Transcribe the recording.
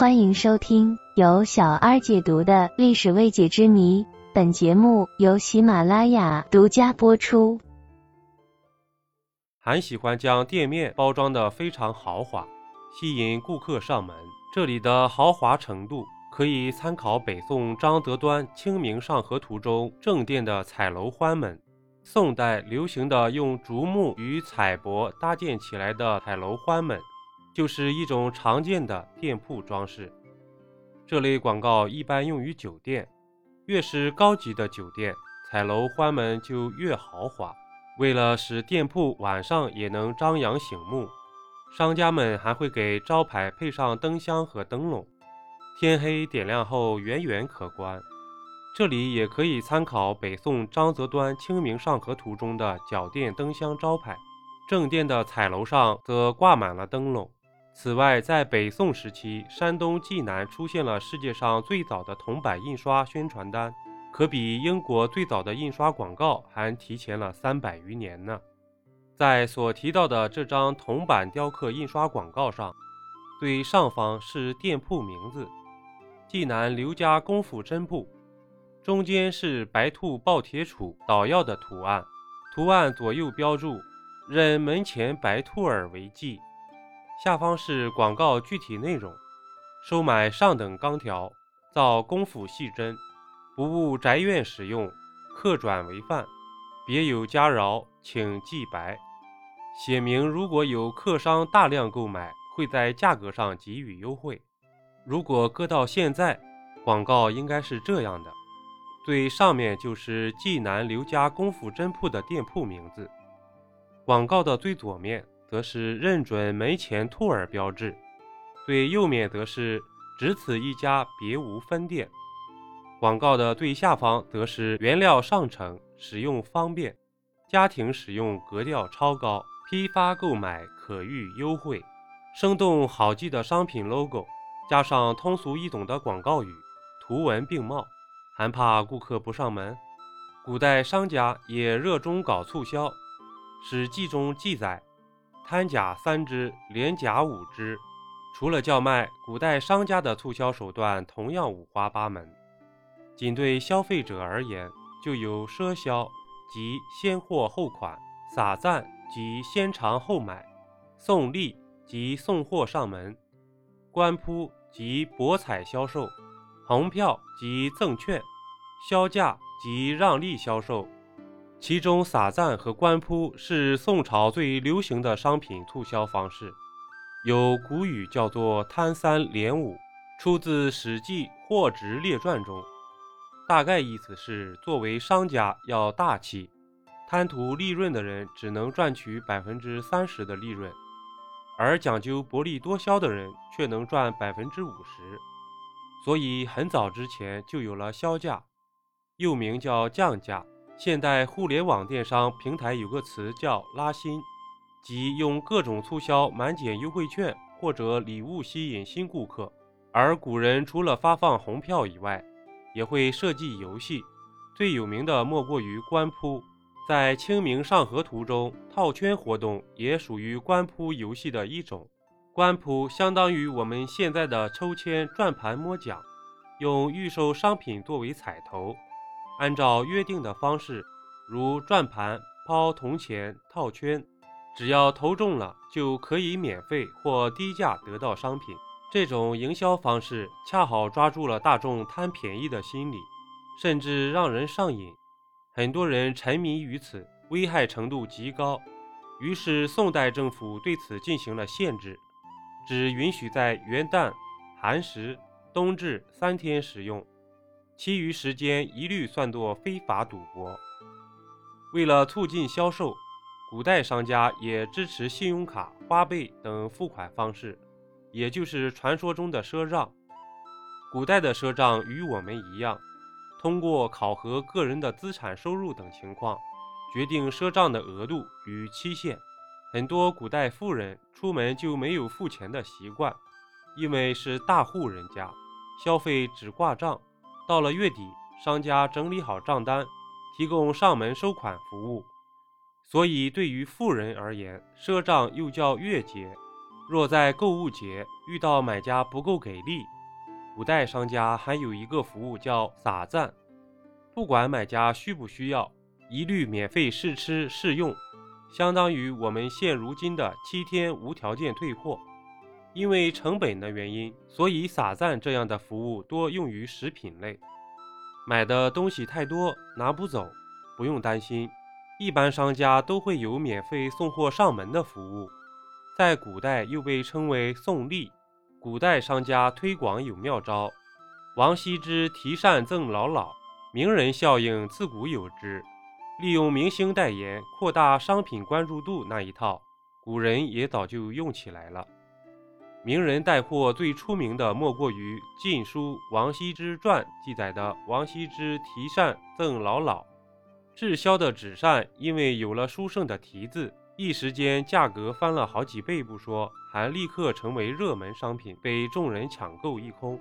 欢迎收听由小二解读的历史未解之谜。本节目由喜马拉雅独家播出。还喜欢将店面包装的非常豪华，吸引顾客上门。这里的豪华程度可以参考北宋张择端《清明上河图》中正殿的彩楼欢门。宋代流行的用竹木与彩帛搭建起来的彩楼欢门，就是一种常见的店铺装饰。这类广告一般用于酒店，越是高级的酒店，彩楼欢门就越豪华。为了使店铺晚上也能张扬醒目，商家们还会给招牌配上灯箱和灯笼，天黑点亮后远远可观。这里也可以参考北宋张择端《清明上河图》中的角殿灯箱招牌，正殿的彩楼上则挂满了灯笼。此外，在北宋时期，山东济南出现了世界上最早的铜版印刷宣传单，可比英国最早的印刷广告还提前了三百余年呢。在所提到的这张铜版雕刻印刷广告上，最上方是店铺名字“济南刘家功夫针铺”。中间是白兔抱铁杵捣药的图案，图案左右标注“任门前白兔儿为记”。下方是广告具体内容：收买上等钢条，造功夫细针，不误宅院使用，客转为范。别有加饶，请记白。写明如果有客商大量购买，会在价格上给予优惠。如果搁到现在，广告应该是这样的。最上面就是济南刘家功夫针铺的店铺名字，广告的最左面则是认准门前兔耳标志，最右面则是只此一家，别无分店。广告的最下方则是原料上乘，使用方便，家庭使用格调超高，批发购买可遇优惠。生动好记的商品 logo，加上通俗易懂的广告语，图文并茂。还怕顾客不上门？古代商家也热衷搞促销，《史记》中记载：“摊甲三只，连甲五只。”除了叫卖，古代商家的促销手段同样五花八门。仅对消费者而言，就有赊销即先货后款，撒赞即先尝后买，送利即送货上门，官铺即博彩销售。红票及赠券，销价及让利销售，其中撒赞和官铺是宋朝最流行的商品促销方式。有古语叫做“贪三连五”，出自《史记·货值列传》中，大概意思是作为商家要大气，贪图利润的人只能赚取百分之三十的利润，而讲究薄利多销的人却能赚百分之五十。所以很早之前就有了销价，又名叫降价。现代互联网电商平台有个词叫拉新，即用各种促销、满减优惠券或者礼物吸引新顾客。而古人除了发放红票以外，也会设计游戏，最有名的莫过于官铺。在《清明上河图》中，套圈活动也属于官铺游戏的一种。官铺相当于我们现在的抽签、转盘摸奖，用预售商品作为彩头，按照约定的方式，如转盘、抛铜钱、套圈，只要投中了就可以免费或低价得到商品。这种营销方式恰好抓住了大众贪便宜的心理，甚至让人上瘾，很多人沉迷于此，危害程度极高。于是宋代政府对此进行了限制。只允许在元旦、寒食、冬至三天使用，其余时间一律算作非法赌博。为了促进销售，古代商家也支持信用卡、花呗等付款方式，也就是传说中的赊账。古代的赊账与我们一样，通过考核个人的资产、收入等情况，决定赊账的额度与期限。很多古代富人出门就没有付钱的习惯，因为是大户人家，消费只挂账。到了月底，商家整理好账单，提供上门收款服务。所以，对于富人而言，赊账又叫月结。若在购物节遇到买家不够给力，古代商家还有一个服务叫撒赞，不管买家需不需要，一律免费试吃试用，相当于我们现如今的七天无条件退货。因为成本的原因，所以撒赞这样的服务多用于食品类。买的东西太多拿不走，不用担心，一般商家都会有免费送货上门的服务。在古代又被称为送利。古代商家推广有妙招，王羲之题善赠老老，名人效应自古有之。利用明星代言扩大商品关注度那一套，古人也早就用起来了。名人带货最出名的莫过于《晋书·王羲之传》记载的王羲之题扇赠老老。滞销的纸扇因为有了书圣的题字，一时间价格翻了好几倍不说，还立刻成为热门商品，被众人抢购一空。